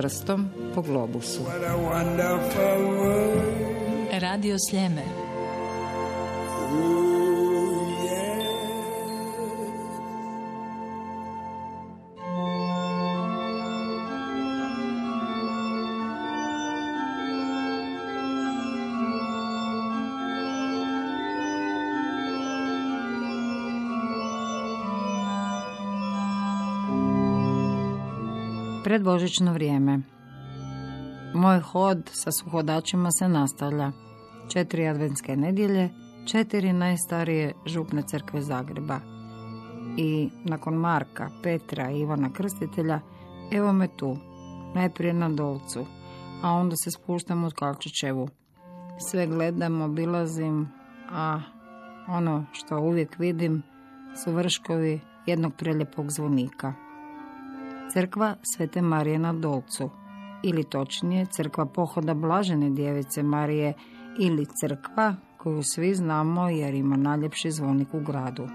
prstom po globusu. Radio Sljeme. Predbožično vrijeme. Moj hod sa suhodačima se nastavlja. Četiri adventske nedjelje, četiri najstarije župne crkve Zagreba. I nakon Marka, Petra i Ivana Krstitelja, evo me tu, najprije na dolcu, a onda se spuštam od Kalčićevu. Sve gledam, obilazim, a ono što uvijek vidim su vrškovi jednog preljepog zvonika. Crkva Svete Marije na Dolcu, ili točnije crkva pohoda Blažene djevice Marije ili crkva koju svi znamo jer ima najljepši zvonik u gradu.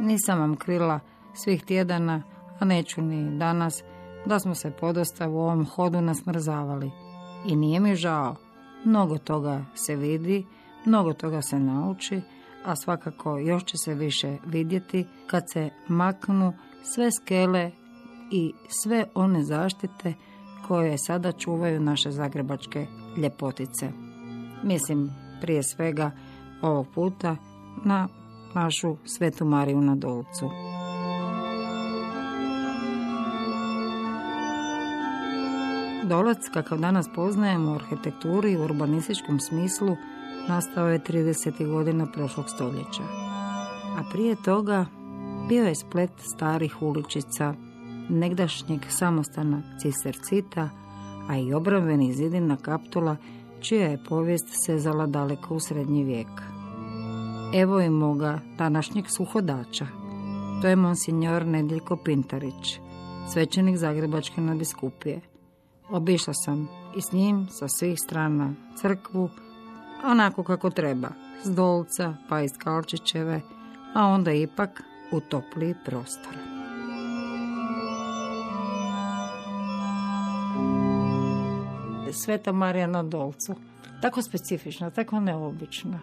Nisam vam krila svih tjedana, a neću ni danas, da smo se podosta u ovom hodu nasmrzavali. I nije mi žao, mnogo toga se vidi, mnogo toga se nauči, a svakako još će se više vidjeti kad se maknu sve skele i sve one zaštite koje sada čuvaju naše zagrebačke ljepotice. Mislim prije svega ovog puta na našu Svetu Mariju na Dolcu. Dolac, kakav danas poznajemo u arhitekturi i urbanističkom smislu, nastao je 30. godina prošlog stoljeća. A prije toga bio je splet starih uličica, negdašnjeg samostana Cistercita, a i obrambeni zidina kaptula, čija je povijest sezala daleko u srednji vijek. Evo i moga današnjeg suhodača. To je monsignor Nedjeljko Pintarić, svećenik Zagrebačke nadbiskupije. Obišla sam i s njim sa svih strana crkvu, onako kako treba, s dolca pa iz Kalčićeve, a onda ipak u topliji prostor. Sveta Marija na Dolcu. Tako specifična, tako neobična.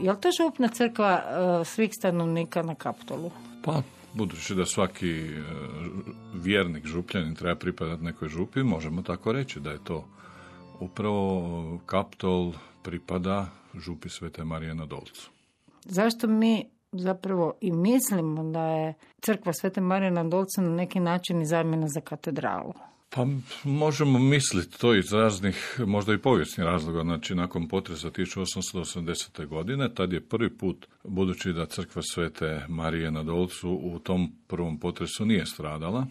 Je li to župna crkva uh, svih stanovnika na Kaptolu? Pa, budući da svaki uh, vjernik župljanin treba pripadati nekoj župi, možemo tako reći da je to upravo Kaptol pripada župi Svete Marije na Dolcu. Zašto mi zapravo i mislimo da je crkva Svete Marije na Dolcu na neki način i zamjena za katedralu? Pa možemo misliti to iz raznih, možda i povijesnih razloga. Znači, nakon potresa 1880. godine, tad je prvi put, budući da crkva Svete Marije na Dolcu u tom prvom potresu nije stradala,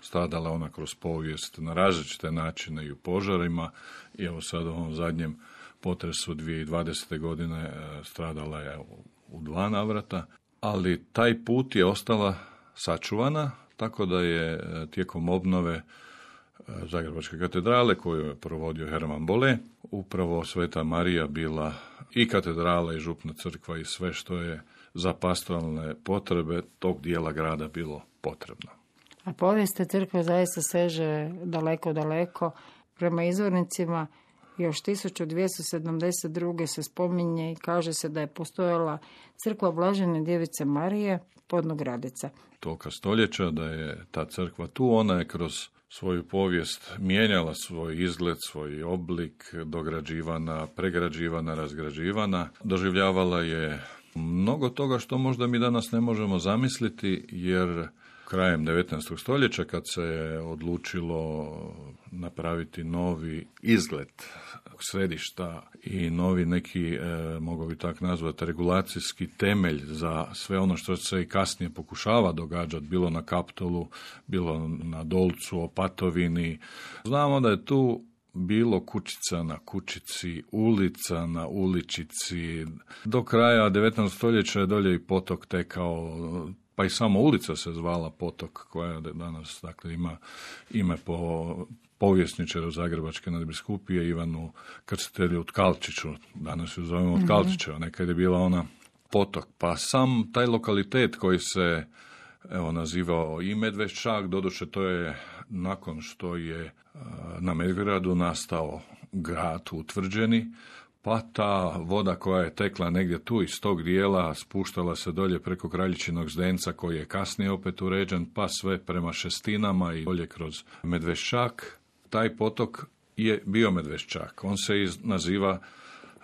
stradala ona kroz povijest na različite načine i u požarima i evo sad u ovom zadnjem potresu 2020. godine e, stradala je u dva navrata, ali taj put je ostala sačuvana, tako da je e, tijekom obnove e, Zagrebačke katedrale koju je provodio Herman Bole, upravo Sveta Marija bila i katedrala i župna crkva i sve što je za pastoralne potrebe tog dijela grada bilo potrebno. A povijest crkve zaista seže daleko, daleko. Prema izvornicima još 1272. se spominje i kaže se da je postojala crkva Blažene djevice Marije Podnogradica. Toka stoljeća da je ta crkva tu, ona je kroz svoju povijest mijenjala svoj izgled, svoj oblik, dograđivana, pregrađivana, razgrađivana. Doživljavala je mnogo toga što možda mi danas ne možemo zamisliti, jer krajem 19. stoljeća kad se je odlučilo napraviti novi izgled središta i novi neki, e, mogu bi tak nazvati, regulacijski temelj za sve ono što se i kasnije pokušava događati, bilo na Kaptolu, bilo na Dolcu, Opatovini. Znamo da je tu bilo kućica na kućici, ulica na uličici. Do kraja 19. stoljeća je dolje i potok tekao pa i samo ulica se zvala Potok, koja danas dakle, ima ime po povjesničaru Zagrebačke nadbiskupije Ivanu Krstitelju od Kalčiću, danas ju zovemo od mhm. Kalčića, nekad je bila ona Potok. Pa sam taj lokalitet koji se evo nazivao i Medveščak, doduše to je nakon što je na Medgradu nastao grad utvrđeni, pa ta voda koja je tekla negdje tu iz tog dijela spuštala se dolje preko Kraljičinog zdenca koji je kasnije opet uređen, pa sve prema šestinama i dolje kroz Medveščak. Taj potok je bio Medveščak. On se naziva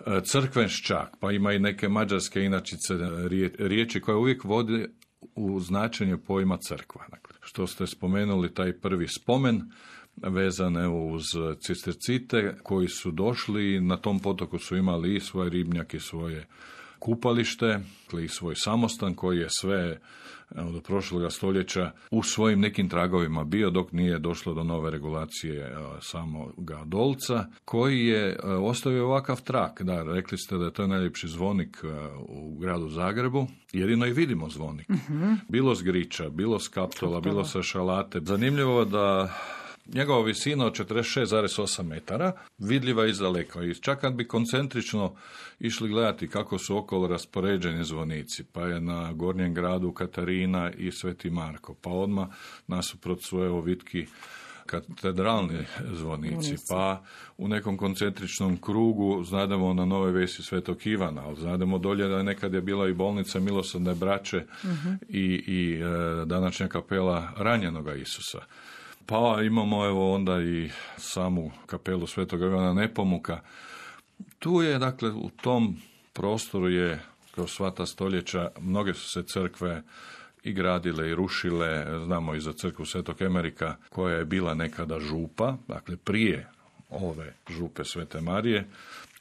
e, Crkvenščak, pa ima i neke mađarske inačice riječi koje uvijek vode u značenju pojma crkva. Dakle, što ste spomenuli, taj prvi spomen, vezan evo uz cistercite koji su došli i na tom potoku su imali i svoje ribnjake, svoje kupalište dakle, i svoj samostan koji je sve evo, do prošloga stoljeća u svojim nekim tragovima bio dok nije došlo do nove regulacije samoga dolca koji je ostavio ovakav trak. Da, rekli ste da je to najljepši zvonik u gradu Zagrebu. Jedino i vidimo zvonik. Mhm. Bilo s griča, bilo s kaptola, bilo sa šalate. Zanimljivo da Njegova visina od 46,8 metara vidljiva iz daleka. I čak kad bi koncentrično išli gledati kako su okolo raspoređeni zvonici, pa je na Gornjem gradu Katarina i Sveti Marko, pa odmah nasuprot svoje ovitki katedralni zvonici, pa u nekom koncentričnom krugu znademo na Nove Vesi Svetog Ivana, ali znademo dolje da nekad je bila i bolnica Milosrdne braće mhm. i, i e, današnja kapela ranjenoga Isusa. Pa imamo evo onda i samu kapelu Svetog Ivana Nepomuka. Tu je, dakle, u tom prostoru je, kroz sva ta stoljeća, mnoge su se crkve i gradile i rušile. Znamo i za crkvu Svetog Emerika, koja je bila nekada župa, dakle prije ove župe Svete Marije.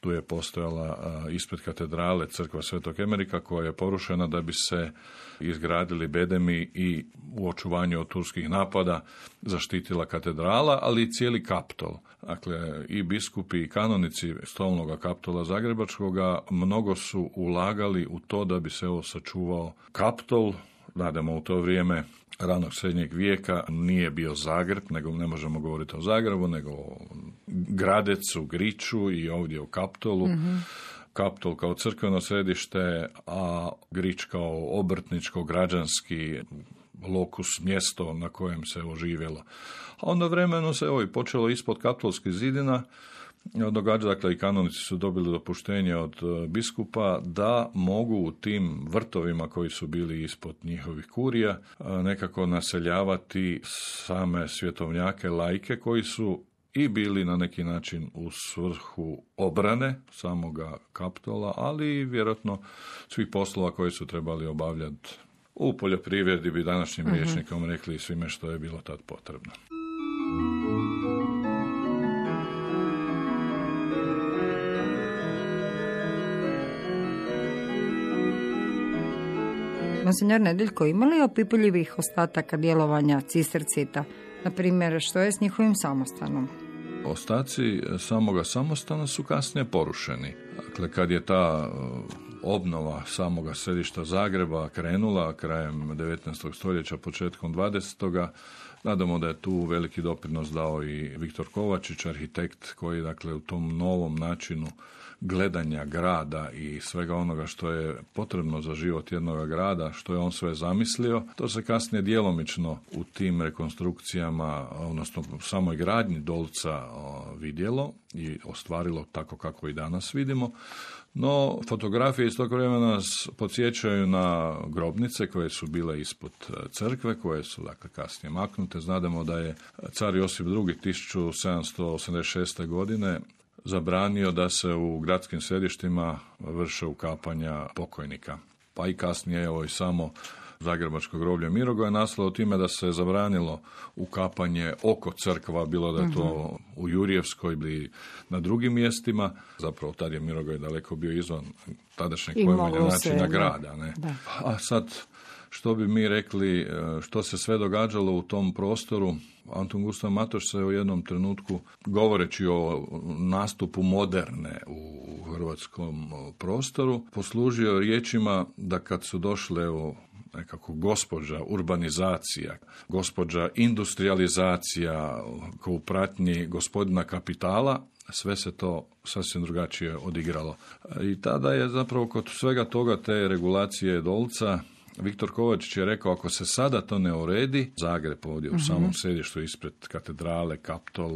Tu je postojala ispred katedrale crkva Svetog Emerika koja je porušena da bi se izgradili bedemi i u očuvanju od turskih napada zaštitila katedrala, ali i cijeli kaptol. Dakle, i biskupi i kanonici stolnog kaptola Zagrebačkoga mnogo su ulagali u to da bi se ovo sačuvao kaptol, nadamo u to vrijeme ranog srednjeg vijeka nije bio Zagreb, nego ne možemo govoriti o Zagrebu, nego o Gradecu, Griču i ovdje o Kaptolu. mm Kaptol kao crkveno središte, a Grič kao obrtničko, građanski lokus, mjesto na kojem se oživjelo. A onda vremenu se evo, počelo ispod kaptolskih zidina, događa, dakle i kanonici su dobili dopuštenje od e, biskupa da mogu u tim vrtovima koji su bili ispod njihovih kurija e, nekako naseljavati same svjetovnjake, lajke koji su i bili na neki način u svrhu obrane samoga kaptola, ali i vjerojatno svih poslova koje su trebali obavljati u poljoprivredi bi današnjim uh riječnikom rekli svime što je bilo tad potrebno. Monsenjor Nedeljko, imali opipuljivih ostataka djelovanja cistercita? Na primjer, što je s njihovim samostanom? Ostaci samoga samostana su kasnije porušeni. Dakle, kad je ta obnova samoga središta Zagreba krenula krajem 19. stoljeća, početkom 20. Nadamo da je tu veliki doprinos dao i Viktor Kovačić, arhitekt koji dakle u tom novom načinu gledanja grada i svega onoga što je potrebno za život jednog grada, što je on sve zamislio, to se kasnije djelomično u tim rekonstrukcijama, odnosno samoj gradnji Dolca vidjelo i ostvarilo tako kako i danas vidimo. No, fotografije iz tog vremena nas podsjećaju na grobnice koje su bile ispod e, crkve, koje su dakle kasnije maknute. Znademo da je car Josip II 1786. godine zabranio da se u gradskim središtima vrše ukapanja pokojnika. Pa i kasnije, evo i samo Zagrebačkog groblja Mirogo je nastalo time da se zabranilo ukapanje oko crkva, bilo da je to mhm. u Jurijevskoj ili na drugim mjestima. Zapravo tad je Mirogoj daleko bio izvan tadašnjeg pojmanja načina grada. Ne? A sad što bi mi rekli, e, što se sve događalo u tom prostoru. Anton Gustav Matoš se u jednom trenutku, govoreći o nastupu moderne u hrvatskom prostoru, poslužio riječima da kad su došle u nekako gospođa urbanizacija, gospođa industrializacija u pratnji gospodina kapitala, sve se to sasvim drugačije odigralo. I tada je zapravo kod svega toga te regulacije dolca Viktor Kovačić je rekao ako se sada to ne uredi, Zagreb ovdje u samom središtu ispred katedrale, Kaptol,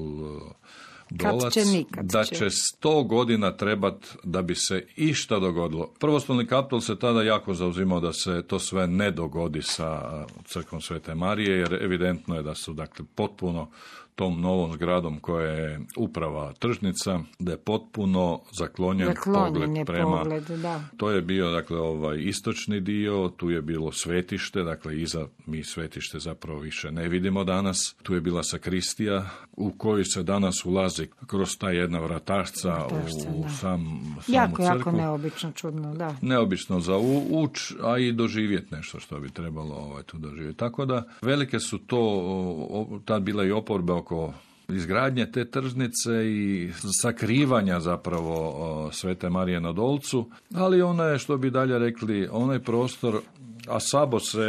Dolac, će nikad da će. će sto godina trebat da bi se išta dogodilo. Prvostolni kaptol se tada jako zauzimao da se to sve ne dogodi sa crkvom Svete Marije, jer evidentno je da su dakle potpuno tom novom zgradom koja je uprava tržnica, da je potpuno zaklonjen, Zaklonjen pogled prema pogled, da. to je bio dakle ovaj istočni dio, tu je bilo svetište, dakle iza mi svetište zapravo više ne vidimo danas. Tu je bila sakristija u koju se danas ulazi kroz ta jedna vratašca Vratašca, u da. sam samu Jako, jako crkvu. neobično, čudno, da. Neobično za u- uč, a i doživjeti nešto što bi trebalo ovaj, tu doživjeti. Tako da velike su to, tad bila i oporbe oko izgradnje te tržnice i sakrivanja zapravo Svete Marije na Dolcu, ali ona je, što bi dalje rekli, onaj prostor, a Sabo se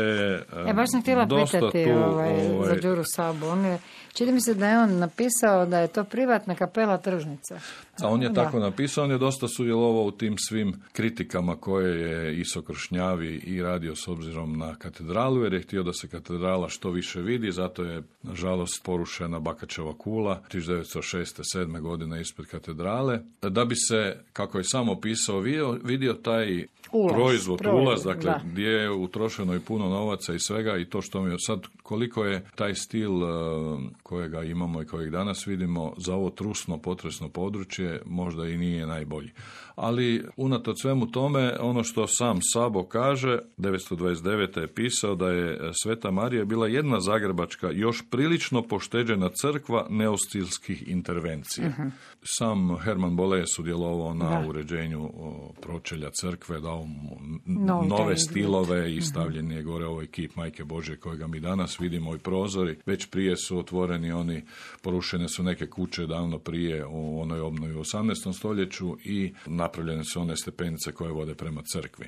E, baš sam htjela dosta pitati tu, ovaj, za ovaj, Đuru Sabu. On je, čini mi se da je on napisao da je to privatna kapela tržnice. A on je Da. tako napisao, on je dosta sudjelovao u tim svim kritikama koje je Iso Kršnjavi i radio s obzirom na katedralu, jer je htio da se katedrala što više vidi, zato je, nažalost, porušena Bakačeva kula 1906. 7. godine ispred katedrale, da bi se, kako je samo pisao, vidio, vidio taj Ulaz, proizvod, proizvod, ulaz, dakle, da. gdje je utrošeno i puno novaca i svega i to što mi je sad, koliko je taj stil e, kojega imamo i kojeg danas vidimo za ovo trusno, potresno područje možda i nije najbolji. Ali unatoč svemu tome, ono što sam Sabo kaže, 929. je pisao da je Sveta Marija bila jedna zagrebačka još prilično pošteđena crkva neostilskih intervencija. Sam Herman Bole je sudjelovao na Da. uređenju pročelja crkve, dao mu n- Novi taj nove stilove i stavljen je gore ovaj kip Majke Bože kojega mi danas vidimo i prozori. Već prije su otvoreni oni, porušene su neke kuće davno prije u onoj obnovi u 18. stoljeću i napravljene su one stepenice koje vode prema crkvi.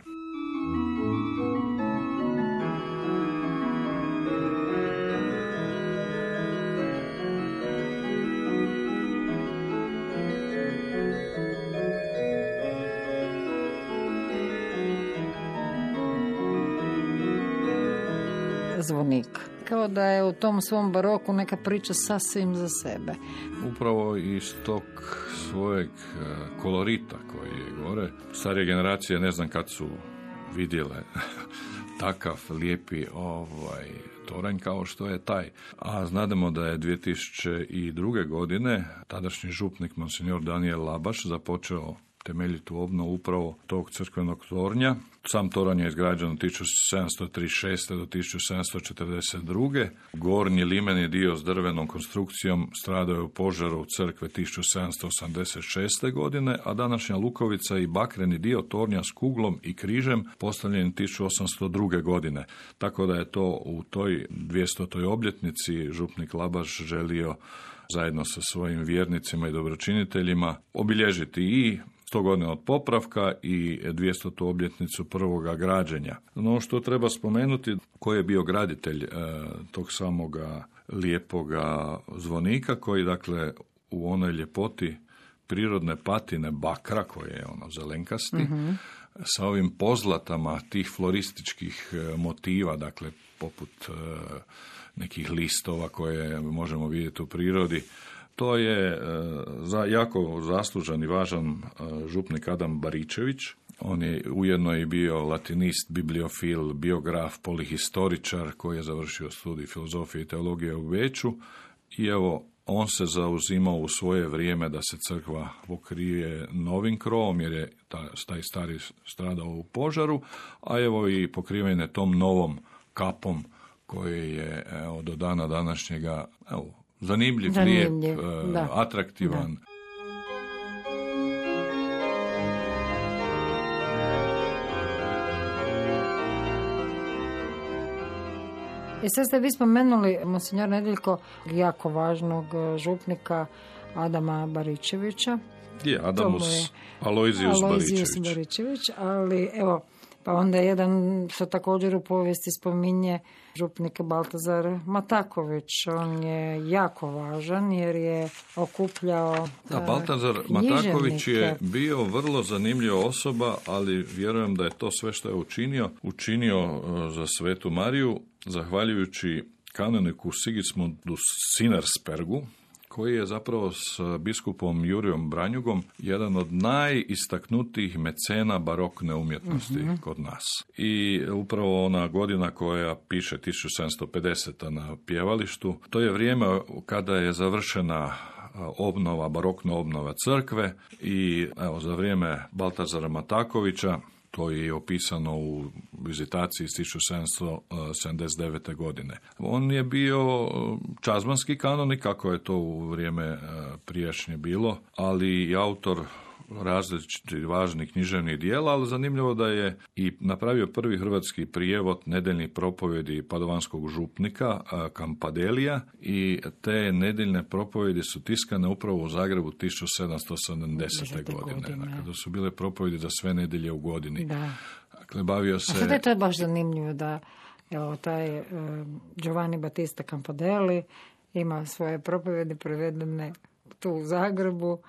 Zvonik. Kao da je u tom svom baroku neka priča sasvim za sebe. Upravo iz tog svojeg e, kolorita koji je gore. Starije generacije ne znam kad su vidjele takav lijepi ovaj toranj kao što je taj. A znademo da je 2002. godine tadašnji župnik monsignor Daniel Labaš započeo temeljitu obnovu upravo tog crkvenog tornja. Sam toranj je izgrađen od 1736. do 1742. Gornji limeni dio s drvenom konstrukcijom stradao je u požaru crkve 1786. godine, a današnja lukovica i bakreni dio tornja s kuglom i križem postavljen 1802. godine. Tako da je to u toj 200. obljetnici župnik Labaš želio zajedno sa svojim vjernicima i dobročiniteljima obilježiti i 100 godina od popravka i 200. obljetnicu prvoga građenja. No što treba spomenuti, ko je bio graditelj e, tog samoga lijepoga zvonika, koji dakle u onoj ljepoti prirodne patine bakra, koje je ono zelenkasti, sa ovim pozlatama tih florističkih e, motiva, dakle poput e, nekih listova koje možemo vidjeti u prirodi, to je e, za jako zaslužan i važan e, župnik Adam Baričević. On je ujedno i bio latinist, bibliofil, biograf, polihistoričar koji je završio studij filozofije i teologije u Beću. I evo, on se zauzimao u svoje vrijeme da se crkva pokrije novim krovom jer je ta- taj stari stradao u požaru, a evo i pokrivene tom novom kapom koji je evo, do dana današnjega evo, zanimljiv, Zanimljiv, lijep, e, da. atraktivan. I sad ste vi spomenuli, monsignor Nedeljko, jako važnog e, župnika Adama Baričevića. Je, Adamus je Alojzijus Baričević. Baričević, ali evo, Pa onda jedan se također u povijesti spominje župnik Baltazar Mataković. On je jako važan jer je okupljao Da, Baltazar Mataković je bio vrlo zanimljiva osoba, ali vjerujem da je to sve što je učinio, učinio e, za Svetu Mariju, zahvaljujući kanoniku Sigismundu Sinerspergu, koji je zapravo s biskupom Jurijom Branjugom jedan od najistaknutijih mecena barokne umjetnosti mhm. kod nas. I upravo ona godina koja piše 1750. na pjevalištu, to je vrijeme kada je završena obnova, barokna obnova crkve i evo za vrijeme Baltazara Matakovića to je opisano u vizitaciji iz 1779. godine. On je bio čazmanski kanonik, kako je to u vrijeme e, prijašnje bilo, ali i autor različitih važnih književnih dijela, ali zanimljivo da je i napravio prvi hrvatski prijevod nedeljnih propovjedi padovanskog župnika Kampadelija i te nedeljne propovjedi su tiskane upravo u Zagrebu 1770. godine, godine. kada su bile propovjedi za sve nedelje u godini. Da. Dakle, bavio se... A sada je to baš zanimljivo da evo, taj uh, Giovanni Battista Campadeli ima svoje propovjede prevedene tu u Zagrebu,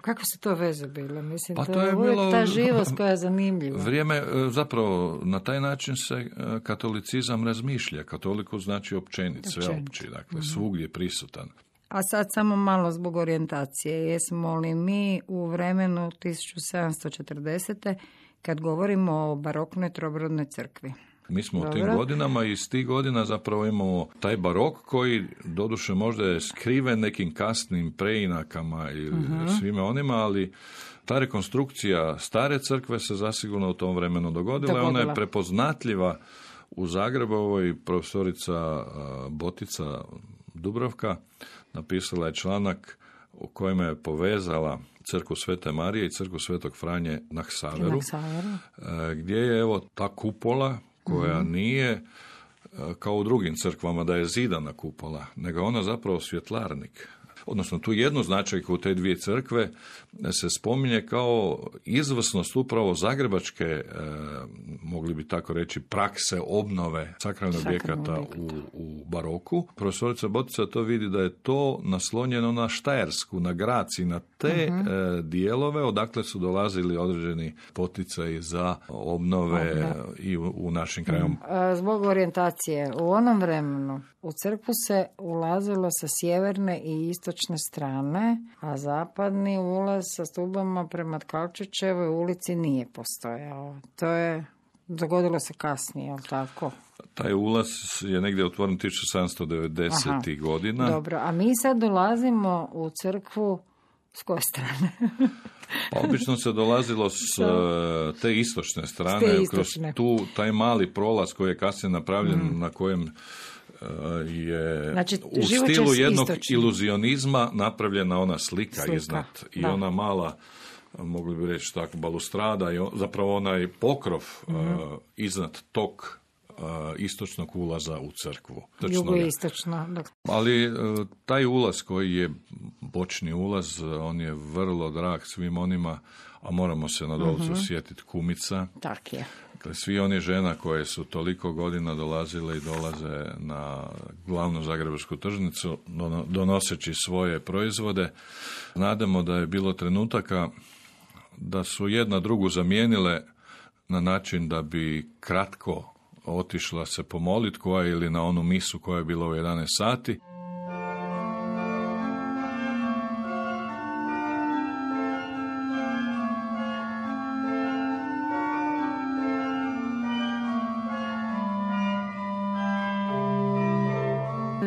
kako se to veze bilo? Mislim, pa to, je, bilo... ta živost koja je zanimljiva. Vrijeme, e, zapravo, na taj način se e, katolicizam razmišlja. Katoliku znači općenit, sve opći, dakle, mm svugdje prisutan. A sad samo malo zbog orijentacije. Jesmo li mi u vremenu 1740. kad govorimo o baroknoj trobrodnoj crkvi? Mi smo u tim godinama i iz tih godina zapravo imamo taj barok koji doduše možda je skriven nekim kasnim preinakama i uh svime onima, ali ta rekonstrukcija stare crkve se zasigurno u tom vremenu dogodila. dogodila. Ona je prepoznatljiva u Zagrebovoj profesorica Botica Dubrovka napisala je članak u kojem je povezala crkvu Svete Marije i crkvu Svetog Franje na Hsaveru, e, gdje je evo ta kupola koja mhm. nije e, kao u drugim crkvama da je zidana kupola, nego ona zapravo svjetlarnik odnosno tu jednu značajku u te dvije crkve se spominje kao izvrsnost upravo zagrebačke, e, mogli bi tako reći, prakse obnove sakralnih objekata u, u baroku. Profesorica Botica to vidi da je to naslonjeno na Štajersku, na Graci, na te uh dijelove odakle su dolazili određeni poticaji za obnove i u, našim krajom. Mhm. Zbog orijentacije, u onom vremenu u crkvu se ulazilo sa sjeverne i istočne strane, a zapadni ulaz sa stubama prema Tkalčićevoj ulici nije postojao. To je dogodilo se kasnije, jel tako? Taj ulaz je negdje otvoren 1790. godina. Dobro, a mi sad dolazimo u crkvu s koje strane? pa obično se dolazilo s te istočne strane, te istočne. kroz tu, taj mali prolaz koji je kasnije napravljen mm. na kojem je znači, u stilu jednog iluzionizma napravljena ona slika, iznad i ona mala mogli bi reći tako balustrada i zapravo onaj pokrov mm iznad tog istočnog ulaza u crkvu. Jugoistočno. Ali e, taj ulaz koji je bočni ulaz, on je vrlo drag svim onima, a moramo se na dolcu uh sjetiti kumica. Tak je. Dakle, svi oni žena koje su toliko godina dolazile i dolaze na glavnu zagrebačku tržnicu donoseći svoje proizvode, nadamo da je bilo trenutaka da su jedna drugu zamijenile na način da bi kratko otišla se pomolit koja ili na onu misu koja je bila u 11 sati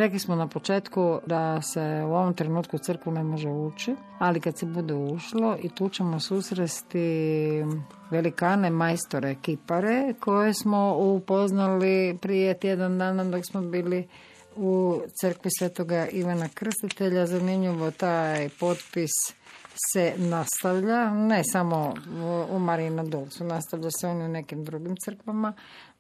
Rekli smo na početku da se u ovom trenutku crkvu ne može ući, ali kad se bude ušlo i tu ćemo susresti velikane majstore kipare koje smo upoznali prije tjedan dana dok smo bili u crkvi Svetoga Ivana Krstitelja. Zanimljivo taj potpis se nastavlja, ne samo u Marina Dolcu, nastavlja se on u nekim drugim crkvama.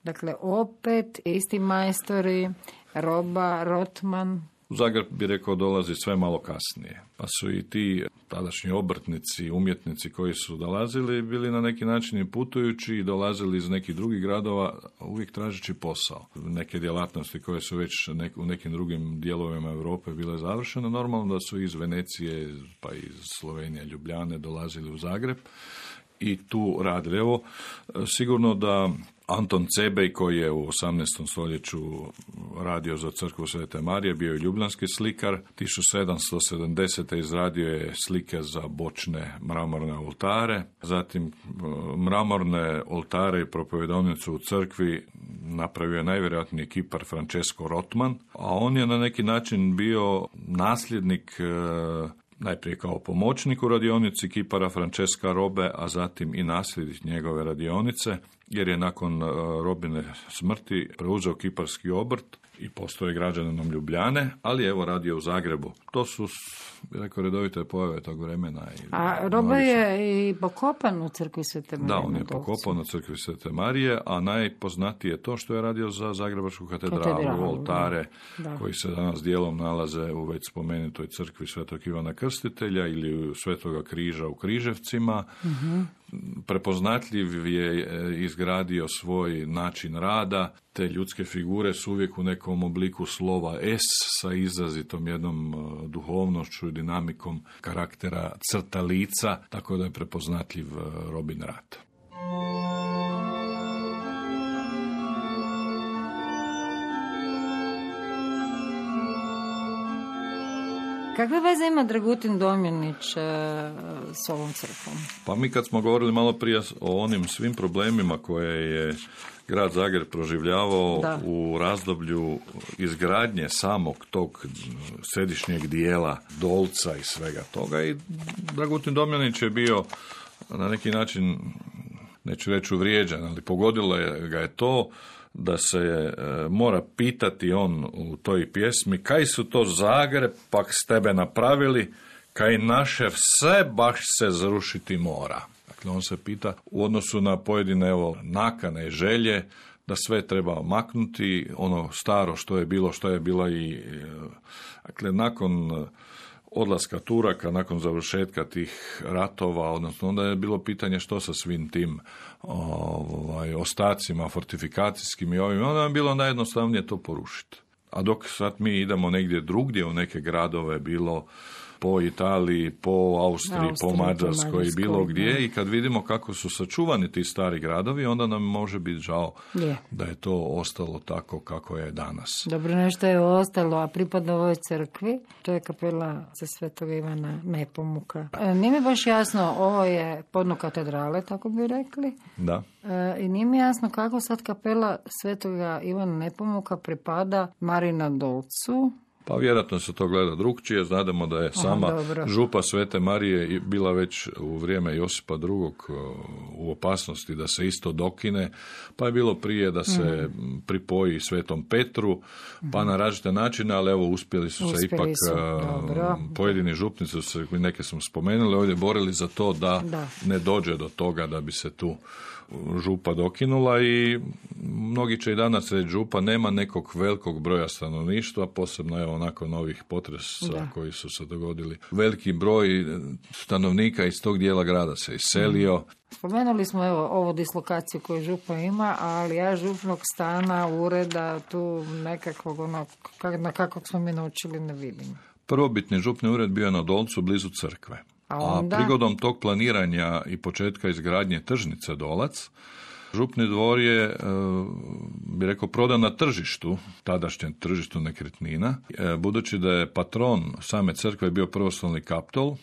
Dakle, opet isti majstori, Roba, Rotman, U Zagreb bi rekao dolazi sve malo kasnije. Pa su i ti tadašnji obrtnici, umjetnici koji su dolazili bili na neki način i putujući i dolazili iz nekih drugih gradova uvijek tražeći posao. Neke djelatnosti koje su već u nekim drugim dijelovima Europe bile završene, normalno da su iz Venecije pa iz Slovenije, Ljubljane dolazili u Zagreb i tu radili. Evo, sigurno da Anton Cebej koji je u 18. stoljeću radio za crkvu Svete Marije, bio je ljubljanski slikar. 1770. izradio je slike za bočne mramorne oltare. Zatim mramorne oltare i propovedonicu u crkvi napravio je najvjerojatniji kipar Francesco Rotman, a on je na neki način bio nasljednik e, najprije kao pomoćnik u radionici kipara Francesca Robe, a zatim i nasljednik njegove radionice, jer je nakon e, Robine smrti preuzeo kiparski obrt i postoje građaninom Ljubljane, ali evo radio u Zagrebu. To su, rekao, redovite pojave tog vremena. I a Roba je i pokopan u crkvi Svete Marije. Da, on je pokopan u crkvi Svete Marije, a najpoznatije je to što je radio za Zagrebačku katedralu, katedralu oltare koji se danas dijelom nalaze u već spomenutoj crkvi Svetog Ivana Krstitelja ili Svetoga križa u Križevcima. uh prepoznatljiv je e, izgradio svoj način rada, te ljudske figure su uvijek u nekom obliku slova S sa izrazitom jednom e, duhovnošću i dinamikom karaktera crta lica, tako da je prepoznatljiv e, Robin Rat. Kakve veze ima Dragutin Domjanić e, s ovom crkvom? Pa mi kad smo govorili malo prije o onim svim problemima koje je grad Zagreb proživljavao u razdoblju izgradnje samog tog središnjeg dijela Dolca i svega toga i Dragutin Domjanić je bio na neki način neću reći uvrijeđen, ali pogodilo je ga je to da se e, mora pitati on u toj pjesmi kaj su to Zagreb pak s tebe napravili, kaj naše sve baš se zrušiti mora. Dakle, on se pita u odnosu na pojedine evo, nakane i želje, da sve treba maknuti, ono staro što je bilo, što je bilo i... E, dakle, nakon odlaska Turaka nakon završetka tih ratova, odnosno onda je bilo pitanje što sa svim tim ovaj, ostacima fortifikacijskim i ovim, onda je bilo najjednostavnije to porušiti. A dok sad mi idemo negdje drugdje u neke gradove, bilo po Italiji, po Austriji, po Mađarskoj i bilo gdje i kad vidimo kako su sačuvani ti stari gradovi, onda nam može biti žao da je to ostalo tako kako je danas. Dobro, nešto je ostalo, a pripada ovoj crkvi, to je kapela za Svetog Ivana Nepomuka. E, nije mi baš jasno, ovo je podno katedrale, tako bi rekli. Da. E, I nije mi jasno kako sad kapela Svetoga Ivana Nepomuka pripada Marina Dolcu, pa vjerojatno se to gleda drugčije. Znademo da je sama župa Svete Marije bila već u vrijeme Josipa II. u opasnosti da se isto dokine, pa je bilo prije da se mm. pripoji Svetom Petru, pa na različite načine, ali evo uspjeli su se ipak, pojedini župnici, se, neke smo spomenuli, ovdje borili za to da, da ne dođe do toga da bi se tu župa dokinula i mnogi će i danas reći župa nema nekog velikog broja stanovništva, posebno evo nakon ovih potresa koji su se dogodili. Veliki broj stanovnika iz tog dijela grada se iselio. Mhm. Spomenuli smo evo ovu dislokaciju koju župa ima, ali ja župnog stana, ureda, tu nekakvog ono, na kakvog smo mi naučili ne vidim. Prvobitni župni ured bio je na Dolcu blizu crkve. A, prigodom tog planiranja i početka izgradnje tržnice Dolac, Župni dvor je, e, bi rekao, prodan na tržištu, tadašnjem tržištu nekretnina. E, budući da je patron same crkve bio prvostolni kaptol,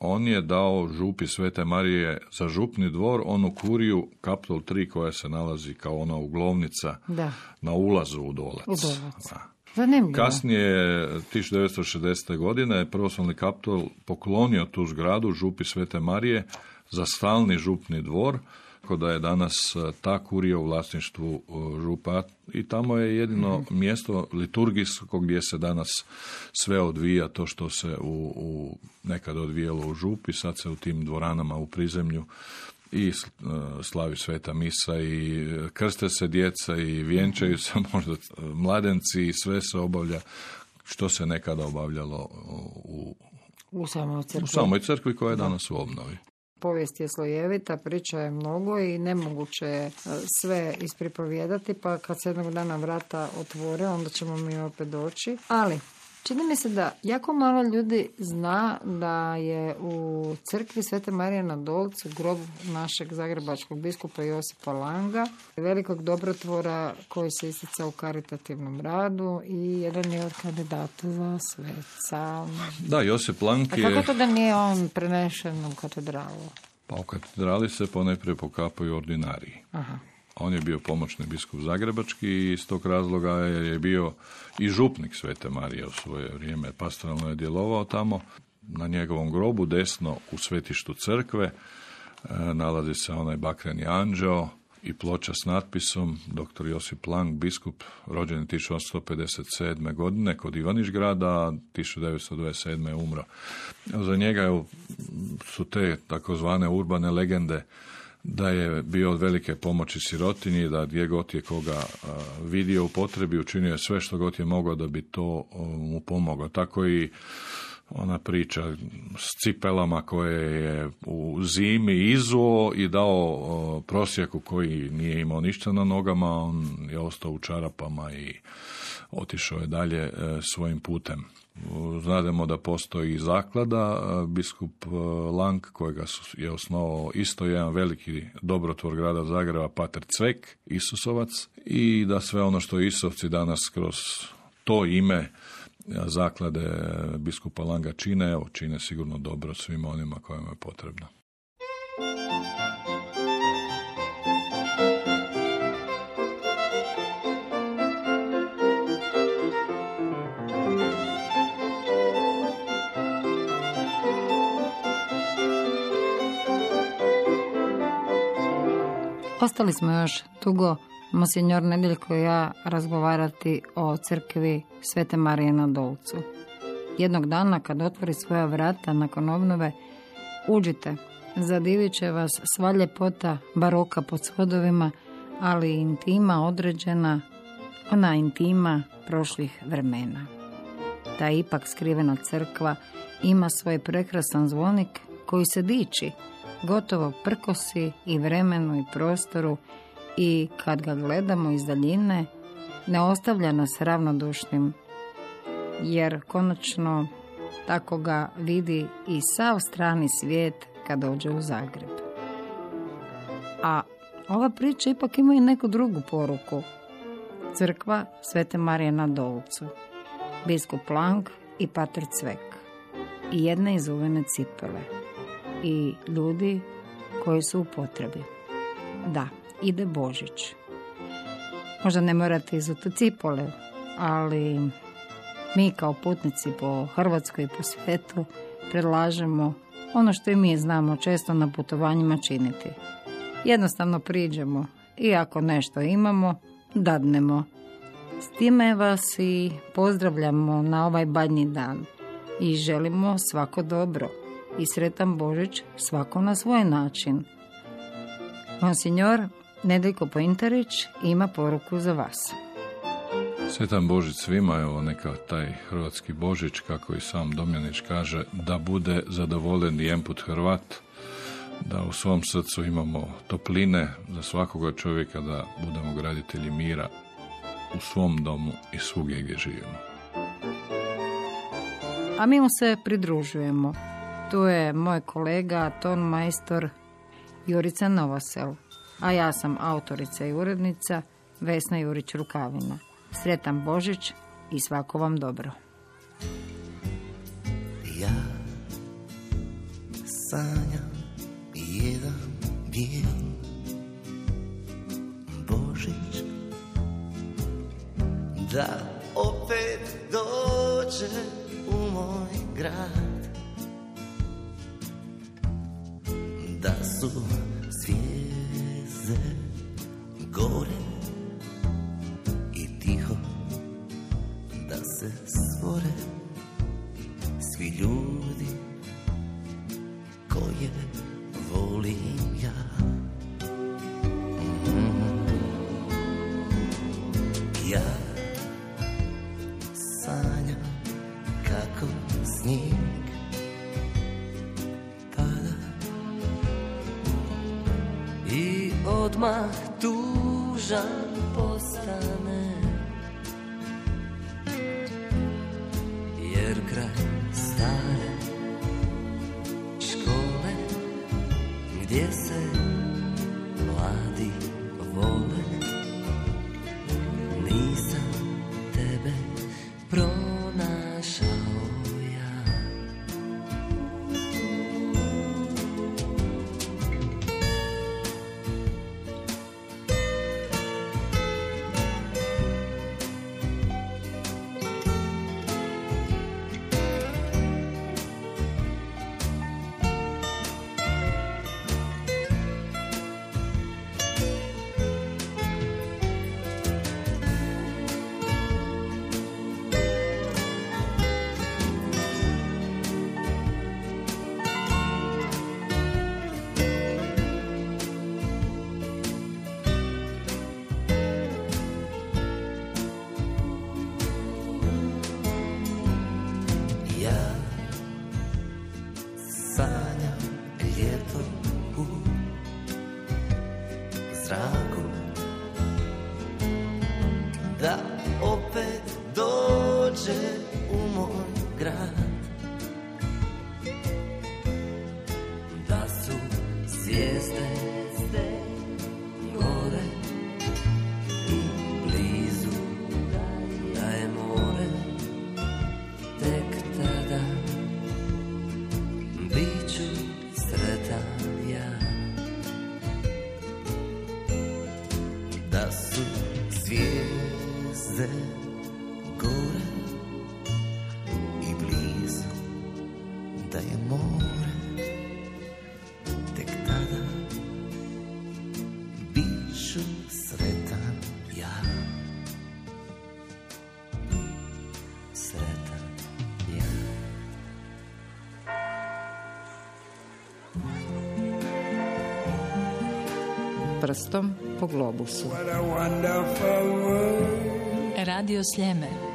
on je dao župi Svete Marije za župni dvor onu kuriju Kaptol 3 koja se nalazi kao ona uglovnica da. na ulazu u Dolac. U Dolac. Zanimljivo. Kasnije, 1960. godine, je prvoslovni kapitol poklonio tu zgradu župi Svete Marije za stalni župni dvor, tako da je danas e, ta kurija u vlasništvu e, župa i tamo je jedino mhm. mjesto liturgijsko gdje se danas sve odvija to što se u, u nekad odvijalo u župi, sad se u tim dvoranama u prizemlju i e, slavi sveta misa i krste se djeca i vjenčaju se možda mladenci i sve se obavlja što se nekada obavljalo u, u samoj crkvi. U samoj crkvi koja je danas u obnovi. Povijest je slojevita, priča je mnogo i nemoguće je e, sve ispripovijedati, pa kad se jednog dana vrata otvore, onda ćemo mi opet doći. Ali, Čini mi se da jako malo ljudi zna da je u crkvi Svete Marije na Dolcu grob našeg zagrebačkog biskupa Josipa Langa, velikog dobrotvora koji se istica u karitativnom radu i jedan je od kandidata za sveca. Da, Josip Lang je... A kako to da nije on prenešen u katedralu? Pa u katedrali se ponajprije pokapaju ordinariji. Aha. On je bio pomoćni biskup Zagrebački i iz tog razloga je bio i župnik Svete Marije u svoje vrijeme. Pastoralno je djelovao tamo. Na njegovom grobu desno u svetištu crkve e, nalazi se onaj bakreni anđeo i ploča s natpisom dr. Josip Lang, biskup, rođen 1857. godine kod Ivaniš grada, 1927. je umro. Za njega su te takozvane urbane legende da je bio od velike pomoći sirotinji, da gdje god je koga vidio u potrebi, učinio je sve što god je mogao da bi to mu pomogao. Tako i ona priča s cipelama koje je u zimi izuo i dao prosjeku koji nije imao ništa na nogama, on je ostao u čarapama i otišao je dalje e, svojim putem. Znademo da postoji zaklada, biskup Lang kojega je osnovao isto jedan veliki dobrotvor grada Zagreba, Pater Cvek, Isusovac i da sve ono što Isovci danas kroz to ime zaklade biskupa Langa čine, evo čine sigurno dobro svima onima kojima je potrebno. Ostali smo još dugo, monsinjor Nedeljko i ja, razgovarati o crkvi Svete Marije na Dolcu. Jednog dana kad otvori svoja vrata nakon obnove, uđite, zadivit će vas sva ljepota baroka pod svodovima, ali intima određena, ona intima prošlih vremena. Ta ipak skrivena crkva ima svoj prekrasan zvonik koji se diči, gotovo prkosi i vremenu i prostoru i kad ga gledamo iz daljine ne ostavlja nas ravnodušnim jer konačno tako ga vidi i sav strani svijet kad dođe u Zagreb. A ova priča ipak ima i neku drugu poruku. Crkva Svete Marije na Dolcu, biskup Lang i pater Cvek i jedne izuvene cipele i ljudi koji su u potrebi. Da, ide Božić. Možda ne morate izuti cipole, ali mi kao putnici po Hrvatskoj i po svijetu predlažemo ono što i mi znamo često na putovanjima činiti. Jednostavno priđemo i ako nešto imamo, dadnemo. S time vas i pozdravljamo na ovaj badnji dan i želimo svako dobro i sretan Božić svako na svoj način. Monsignor Nedeljko Pointarić ima poruku za vas. Sretan Božić svima, evo neka taj hrvatski Božić, kako i sam Domjanić kaže, da bude zadovoljen i jemput Hrvat, da u svom srcu imamo topline za svakoga čovjeka, da budemo graditelji mira u svom domu i svugdje gdje živimo. A mi mu se pridružujemo. Tu je moj kolega, ton majstor Jurica Novosel, a ja sam autorica i urednica Vesna Jurić Rukavina. Sretan Božić i svako vam dobro. Ja sanjam jedan bijel Božić Da opet dođe u moj grad da su zvijezde gore Is that? Prstom po globusu. Radio Sljeme.